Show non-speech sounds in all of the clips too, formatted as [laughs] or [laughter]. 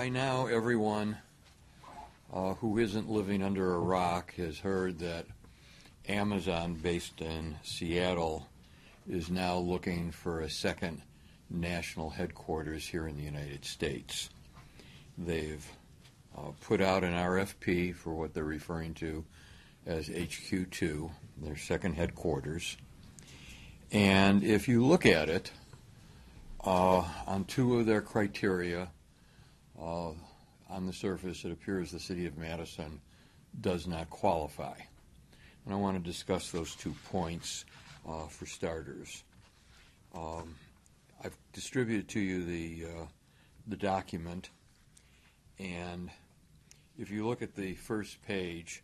By now, everyone uh, who isn't living under a rock has heard that Amazon, based in Seattle, is now looking for a second national headquarters here in the United States. They've uh, put out an RFP for what they're referring to as HQ2, their second headquarters. And if you look at it, uh, on two of their criteria, uh, on the surface, it appears the city of Madison does not qualify. And I want to discuss those two points uh, for starters. Um, I've distributed to you the, uh, the document, and if you look at the first page,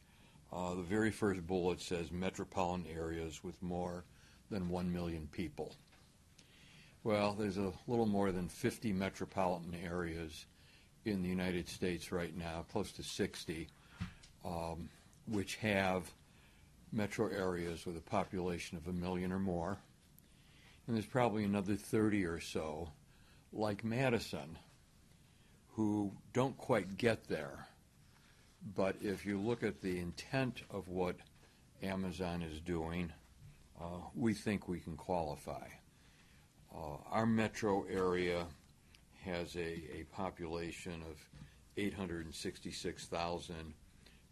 uh, the very first bullet says metropolitan areas with more than 1 million people. Well, there's a little more than 50 metropolitan areas in the United States right now, close to 60, um, which have metro areas with a population of a million or more. And there's probably another 30 or so, like Madison, who don't quite get there. But if you look at the intent of what Amazon is doing, uh, we think we can qualify. Uh, our metro area has a, a population of 866,000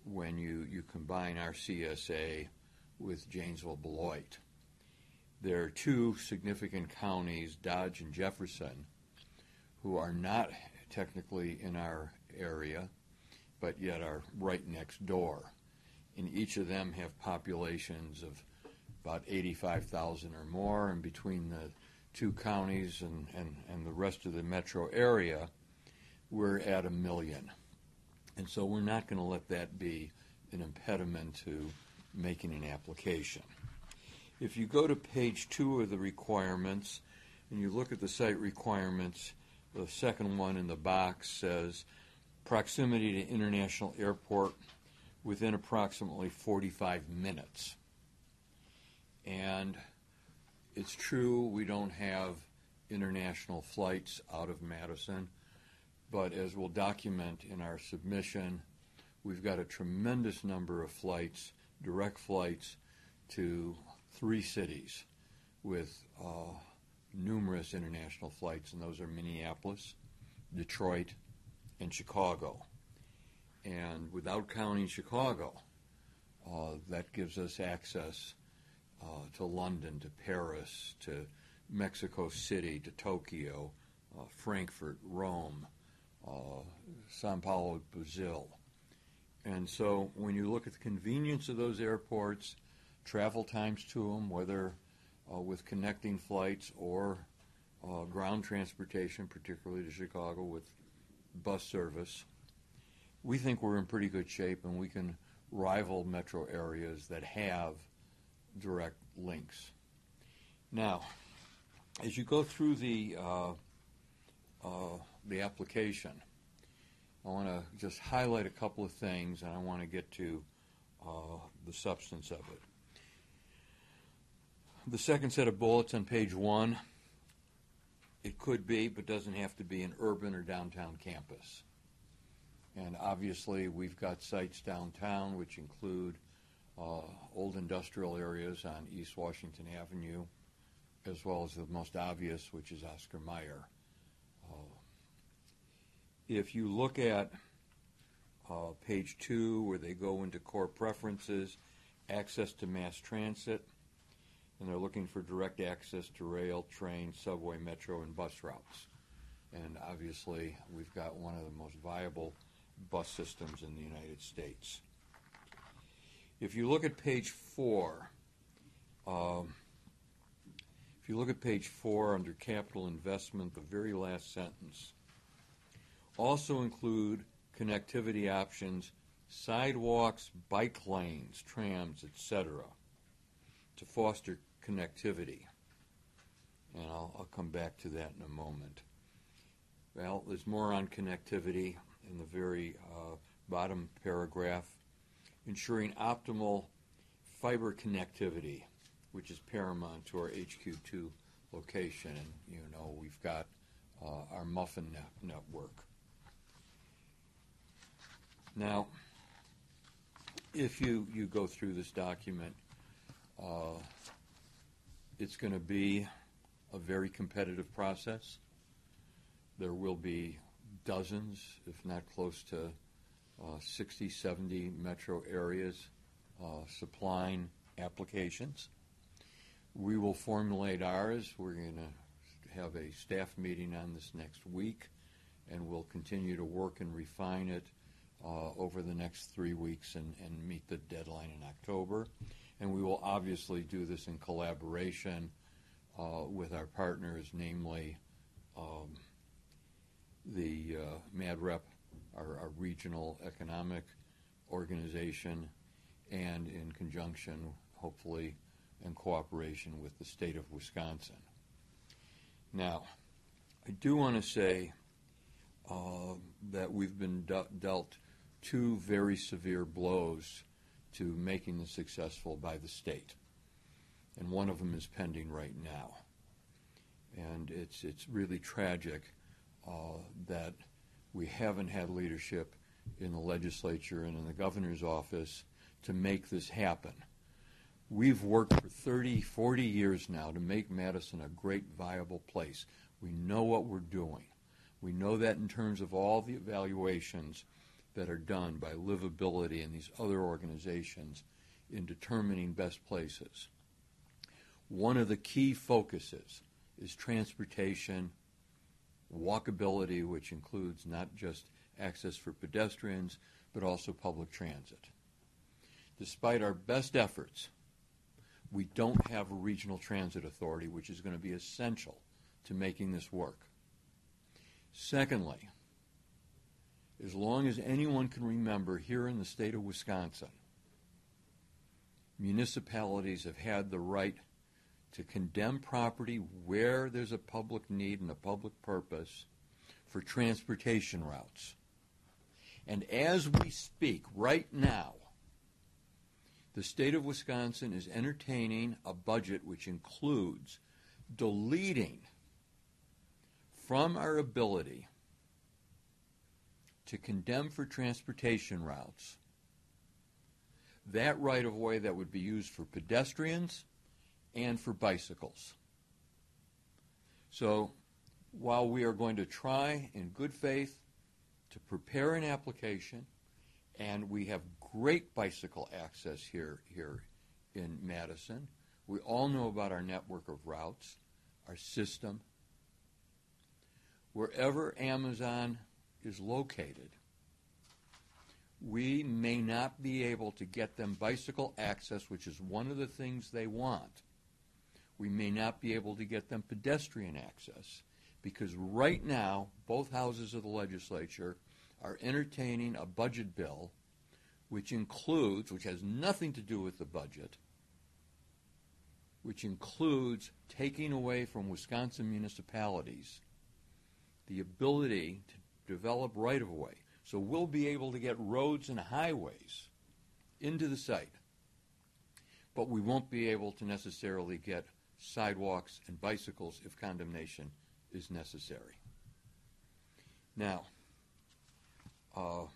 when you, you combine our CSA with Janesville Beloit. There are two significant counties, Dodge and Jefferson, who are not technically in our area, but yet are right next door. And each of them have populations of about 85,000 or more, and between the two counties and, and, and the rest of the metro area, we're at a million. And so we're not going to let that be an impediment to making an application. If you go to page two of the requirements and you look at the site requirements, the second one in the box says proximity to international airport within approximately 45 minutes. And it's true we don't have international flights out of Madison, but as we'll document in our submission, we've got a tremendous number of flights, direct flights to three cities with uh, numerous international flights, and those are Minneapolis, Detroit, and Chicago. And without counting Chicago, uh, that gives us access uh, to London, to Paris, to Mexico City, to Tokyo, uh, Frankfurt, Rome, uh, Sao Paulo, Brazil. And so when you look at the convenience of those airports, travel times to them, whether uh, with connecting flights or uh, ground transportation, particularly to Chicago with bus service, we think we're in pretty good shape and we can rival metro areas that have direct links. Now, as you go through the uh, uh, the application, I want to just highlight a couple of things, and I want to get to uh, the substance of it. The second set of bullets on page one, it could be, but doesn't have to be an urban or downtown campus. And obviously, we've got sites downtown which include old industrial areas on East Washington Avenue, as well as the most obvious, which is Oscar Mayer. Uh, if you look at uh, page two, where they go into core preferences, access to mass transit, and they're looking for direct access to rail, train, subway, metro, and bus routes. And obviously, we've got one of the most viable bus systems in the United States. If you look at page four, um, if you look at page four under capital investment, the very last sentence, also include connectivity options, sidewalks, bike lanes, trams, etc., to foster connectivity. And I'll, I'll come back to that in a moment. Well, there's more on connectivity in the very uh, bottom paragraph ensuring optimal fiber connectivity, which is paramount to our HQ2 location. And, you know, we've got uh, our MUFN net- network. Now, if you, you go through this document, uh, it's going to be a very competitive process. There will be dozens, if not close to uh, 60, 70 metro areas uh, supplying applications. We will formulate ours. We're going to have a staff meeting on this next week, and we'll continue to work and refine it uh, over the next three weeks and, and meet the deadline in October. And we will obviously do this in collaboration uh, with our partners, namely um, the uh, MADREP, our, our regional economic organization, and in conjunction, hopefully, in cooperation with the state of Wisconsin. Now, I do want to say uh, that we've been de- dealt two very severe blows to making this successful by the state. And one of them is pending right now. And it's, it's really tragic uh, that we haven't had leadership in the legislature and in the governor's office to make this happen. We've worked for 30, 40 years now to make Madison a great, viable place. We know what we're doing. We know that in terms of all the evaluations that are done by livability and these other organizations in determining best places. One of the key focuses is transportation, walkability, which includes not just access for pedestrians, but also public transit. Despite our best efforts, we don't have a regional transit authority, which is going to be essential to making this work. Secondly, as long as anyone can remember here in the state of Wisconsin, municipalities have had the right to condemn property where there's a public need and a public purpose for transportation routes. And as we speak right now, the state of Wisconsin is entertaining a budget which includes deleting from our ability to condemn for transportation routes that right of way that would be used for pedestrians and for bicycles. So while we are going to try in good faith to prepare an application, and we have great bicycle access here, here in Madison, we all know about our network of routes, our system. Wherever Amazon is located, we may not be able to get them bicycle access, which is one of the things they want. We may not be able to get them pedestrian access because right now, both houses of the legislature are entertaining a budget bill which includes, which has nothing to do with the budget, which includes taking away from Wisconsin municipalities the ability to develop right of way. So we'll be able to get roads and highways into the site, but we won't be able to necessarily get sidewalks and bicycles if condemnation is necessary. Now, uh,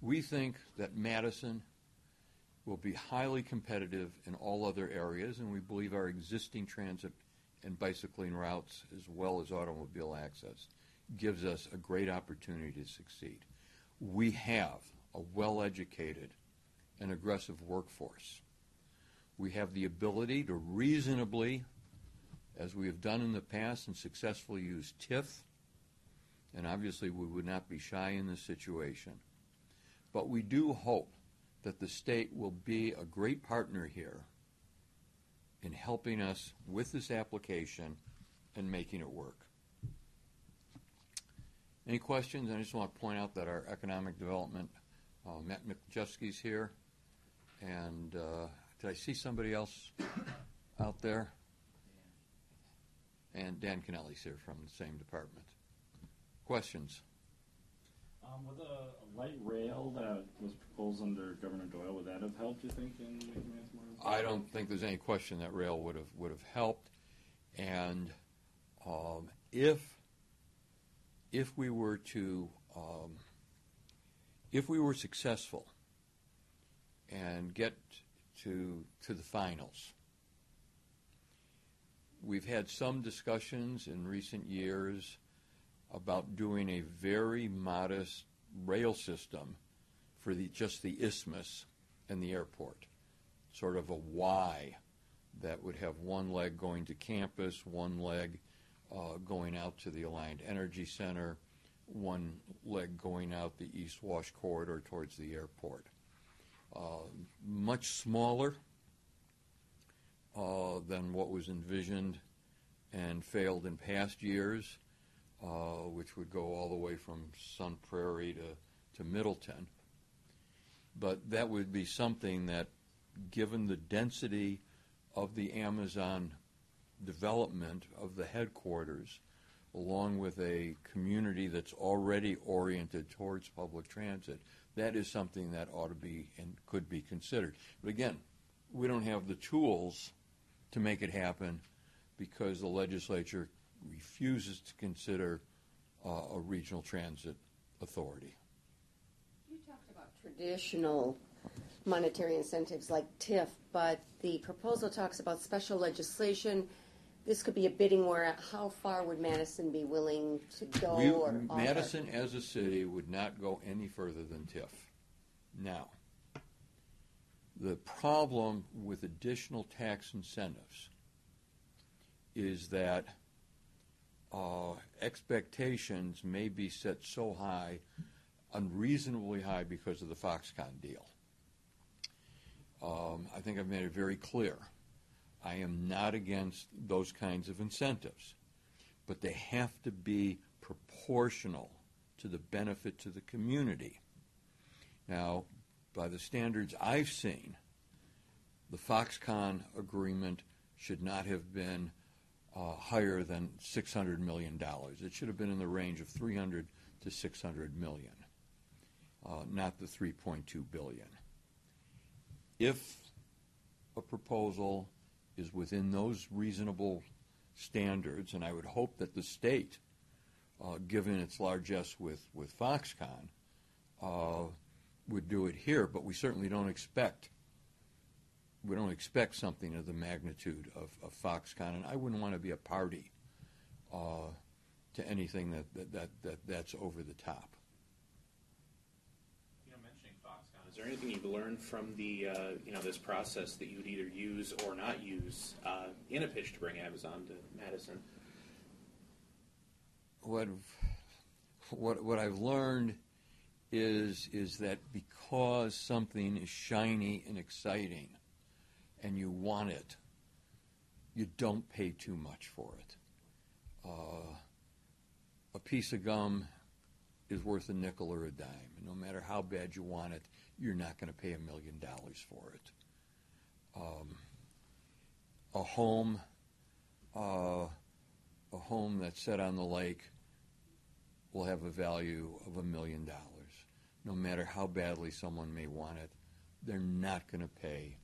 we think that Madison will be highly competitive in all other areas, and we believe our existing transit and bicycling routes, as well as automobile access, gives us a great opportunity to succeed. We have a well educated and aggressive workforce. We have the ability to reasonably, as we have done in the past and successfully use TIF, and obviously we would not be shy in this situation. But we do hope that the state will be a great partner here in helping us with this application and making it work. Any questions? I just want to point out that our economic development, uh, Matt Mikolajewski's here. And uh, did I see somebody else out there? And Dan Kennelly's here from the same department. Questions? Um, with a, a light rail that was proposed under Governor Doyle, would that have helped, you think, in making this more? I don't think there's any question that rail would have would have helped, and Um, if if we were to um, if we were successful and get to to the finals, we've had some discussions in recent years about doing a very modest rail system for the just the isthmus and the airport, sort of a Y that would have one leg going to campus, one leg uh, going out to the Alliant Energy Center, one leg going out the East Wash corridor towards the airport. Uh, much smaller uh, than what was envisioned and failed in past years, uh, which would go all the way from Sun Prairie to, to Middleton. But that would be something that, given the density of the Amazon development of the headquarters, along with a community that's already oriented towards public transit, that is something that ought to be and could be considered. But again, we don't have the tools to make it happen because the legislature refuses to consider uh, a regional transit authority. You talked about traditional monetary incentives like TIF, but the proposal talks about special legislation. This could be a bidding war. How far would Madison be willing to go? We, or offer? Madison, as a city, would not go any further than TIF. Now, the problem with additional tax incentives is that uh, expectations may be set so high, unreasonably high, because of the Foxconn deal. Um, I think I've made it very clear. I am not against those kinds of incentives, but they have to be proportional to the benefit to the community. Now, by the standards I've seen, the Foxconn agreement should not have been uh, higher than $600 million. It should have been in the range of 300 to 600 million, uh, not the 3.2 billion. If a proposal is within those reasonable standards, and I would hope that the state, uh, given its largesse with, with Foxconn, uh, would do it here, but we certainly don't expect we don't expect something of the magnitude of, of Foxconn, and I wouldn't want to be a party uh, to anything that, that, that, that that's over the top. You know, mentioning Foxconn, is there anything you've learned from the uh, you know this process that you would either use or not use uh, in a pitch to bring Amazon to Madison? What what what I've learned is is that because something is shiny and exciting, and you want it, you don't pay too much for it. Uh, a piece of gum is worth a nickel or a dime. And no matter how bad you want it, you're not going to pay a million dollars for it. Um, a home, uh, a home that's set on the lake will have a value of a million dollars. No matter how badly someone may want it, they're not going to pay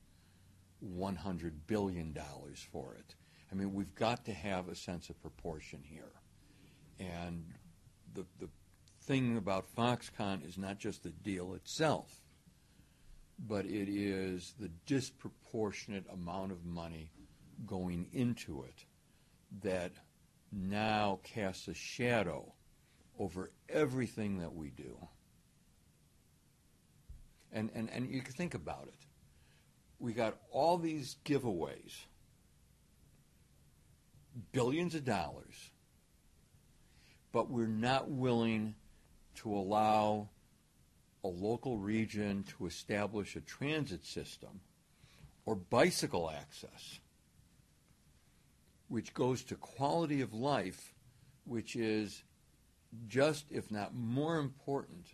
$100 billion for it. I mean, we've got to have a sense of proportion here. And the, the thing about Foxconn is not just the deal itself, but it is the disproportionate amount of money going into it that now casts a shadow over everything that we do. And, and, and you can think about it we got all these giveaways, billions of dollars, but we're not willing to allow a local region to establish a transit system or bicycle access, which goes to quality of life, which is just, if not more important,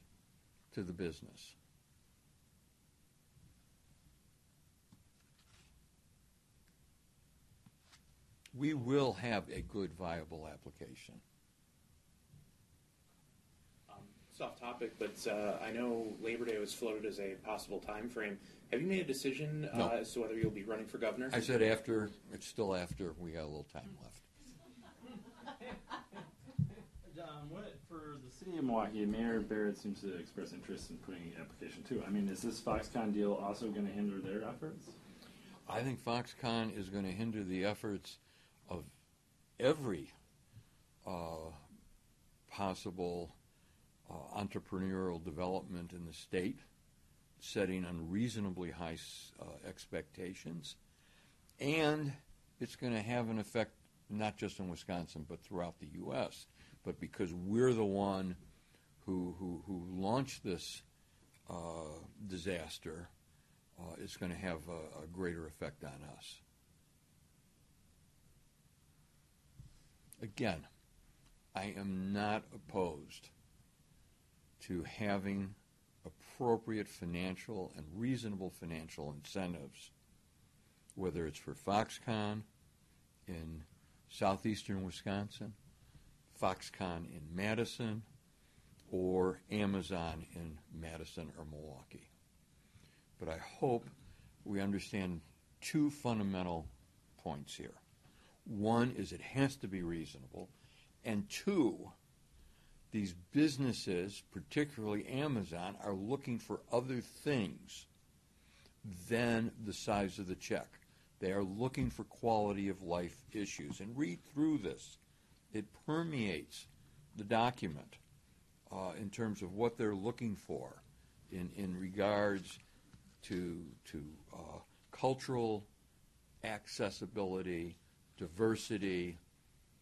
to the business. we will have a good, viable application. Um, it's off topic, but uh, I know Labor Day was floated as a possible time frame. Have you made a decision uh, as to whether you'll be running for governor? I said after, it's still after, we got a little time left. [laughs] Um, what for the city of Milwaukee? Mayor Barrett seems to express interest in putting an application too. I mean, is this Foxconn deal also going to hinder their efforts? I think Foxconn is going to hinder the efforts of every uh, possible uh, entrepreneurial development in the state, setting unreasonably high uh, expectations, and it's going to have an effect not just in Wisconsin but throughout the U.S. But because we're the one who who, who launched this uh, disaster, uh, it's going to have a, a greater effect on us. Again, I am not opposed to having appropriate financial and reasonable financial incentives, whether it's for Foxconn in southeastern Wisconsin, Foxconn in Madison, or Amazon in Madison or Milwaukee. But I hope we understand two fundamental points here. One is it has to be reasonable, and two, these businesses, particularly Amazon, are looking for other things than the size of the check. They are looking for quality of life issues. And read through this, it permeates the document uh, in terms of what they're looking for in, in regards to, to uh, cultural accessibility, diversity,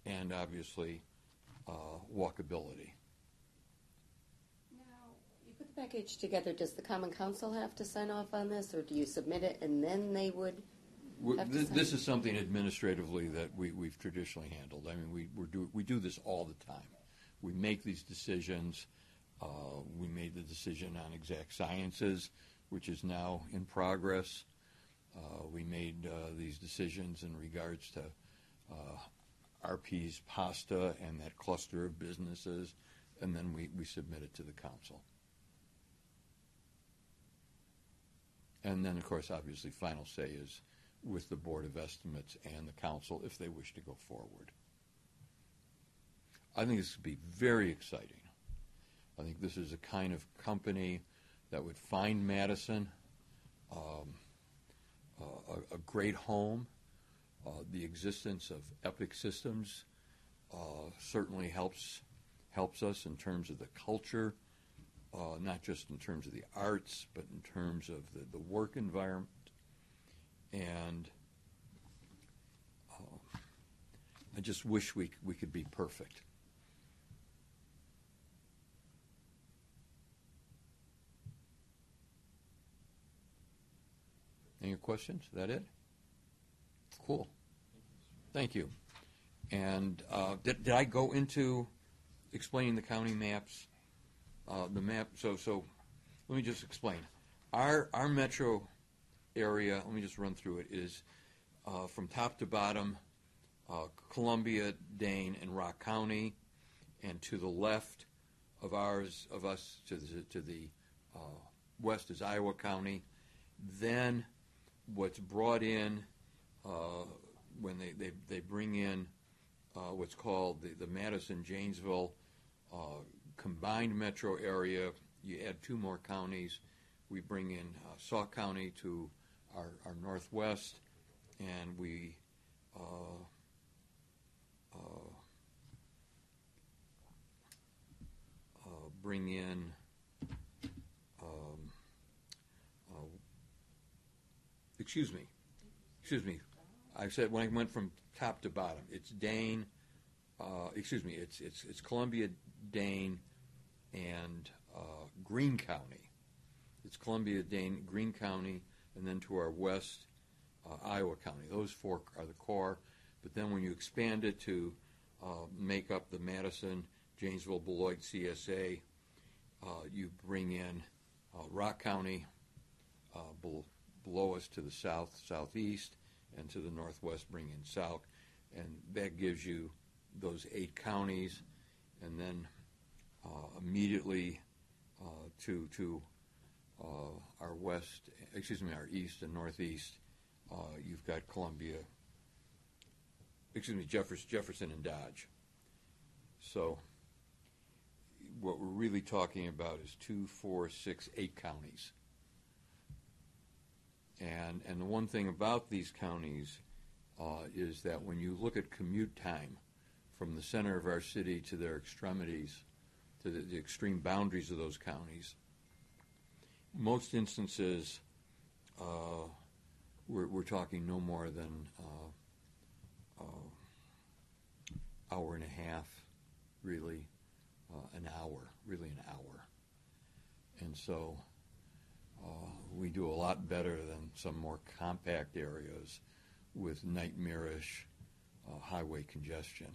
and obviously uh, walkability. Now, you put the package together, does the Common Council have to sign off on this, or do you submit it and then they would? We're- Have to This, sign. this is something administratively that we, we've traditionally handled. I mean, we, we're do, we do this all the time. We make these decisions. Uh, we made the decision on exact sciences, which is now in progress. Uh, we made uh, these decisions in regards to uh, RP's pasta and that cluster of businesses, and then we, we submit it to the council. And then, of course, obviously, final say is with the Board of Estimates and the council if they wish to go forward. I think this would be very exciting. I think this is a kind of company that would find Madison um, a, a great home. Uh, the existence of Epic Systems uh, certainly helps helps us in terms of the culture, uh, not just in terms of the arts, but in terms of the, the work environment. And uh, I just wish we, we could be perfect. Any questions? Is that it? Cool. Thank you. And uh, did, did I go into explaining the county maps? Uh, the map. So so, let me just explain. Our our metro area. Let me just run through it. Is uh, from top to bottom, uh, Columbia, Dane, and Rock County, and to the left of ours of us to the to the uh, west is Iowa County. Then what's brought in uh, when they, they, they bring in uh, what's called the, the Madison Janesville combined metro area. You add two more counties. We bring in uh, Sauk County to our, our northwest, and we uh, uh, uh, bring in um, uh, excuse me, excuse me. I said when I went from top to bottom, it's Dane. Uh, excuse me, it's it's it's Columbia, Dane, and uh, Green County. It's Columbia, Dane, Green County, and then to our west, uh, Iowa County. Those four are the core. But then when you expand it to uh, make up the Madison, Janesville, Beloit, CSA, uh, you bring in uh, Rock County, uh, bel- below us to the south, southeast, and to the northwest, bring in Sauk, and that gives you those eight counties, and then immediately uh, to to uh, our west, excuse me, our east and northeast, uh, you've got Columbia, excuse me, Jefferson, Jefferson and Dodge. So what we're really talking about is two, four, six, eight counties. And, and the one thing about these counties uh, is that when you look at commute time from the center of our city to their extremities, to the, the extreme boundaries of those counties, most instances, uh, we're, we're talking no more than uh, uh, hour and a half, really, uh, an hour, really an hour. And so uh, we do a lot better than some more compact areas with nightmarish highway congestion.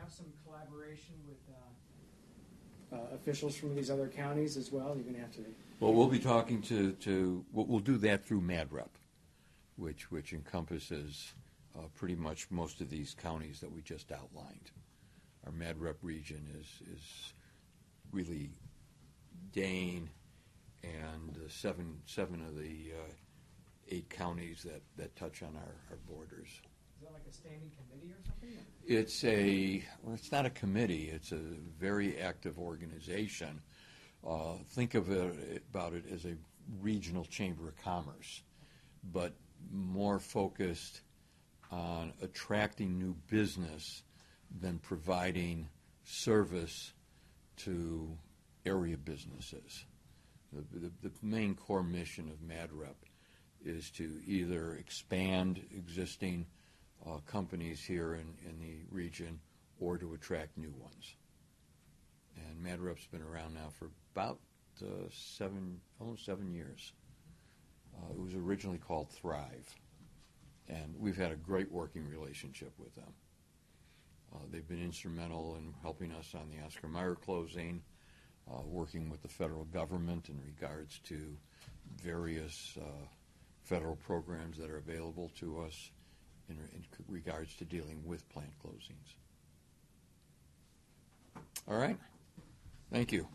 Have some collaboration with uh, uh, officials from these other counties as well. You're gonna have to. Well, we'll be talking to, to we'll, we'll do that through MadRep, which, which encompasses uh, pretty much most of these counties that we just outlined. Our MadRep region is, is really Dane and seven, seven of the uh, eight counties that, that touch on our, our borders. Is that like a standing committee or something? It's a, well, it's not a committee, it's a very active organization. Uh, think of it, about it as a regional chamber of commerce, but more focused on attracting new business than providing service to area businesses. The, the, the main core mission of MadRep is to either expand existing uh, companies here in, in the region or to attract new ones. And MadRep's been around now for about uh, seven, almost seven years. Uh, it was originally called Thrive, and we've had a great working relationship with them. Uh, they've been instrumental in helping us on the Oscar Mayer closing, uh, working with the federal government in regards to various uh, federal programs that are available to us in regards to dealing with plant closings. All right. Thank you.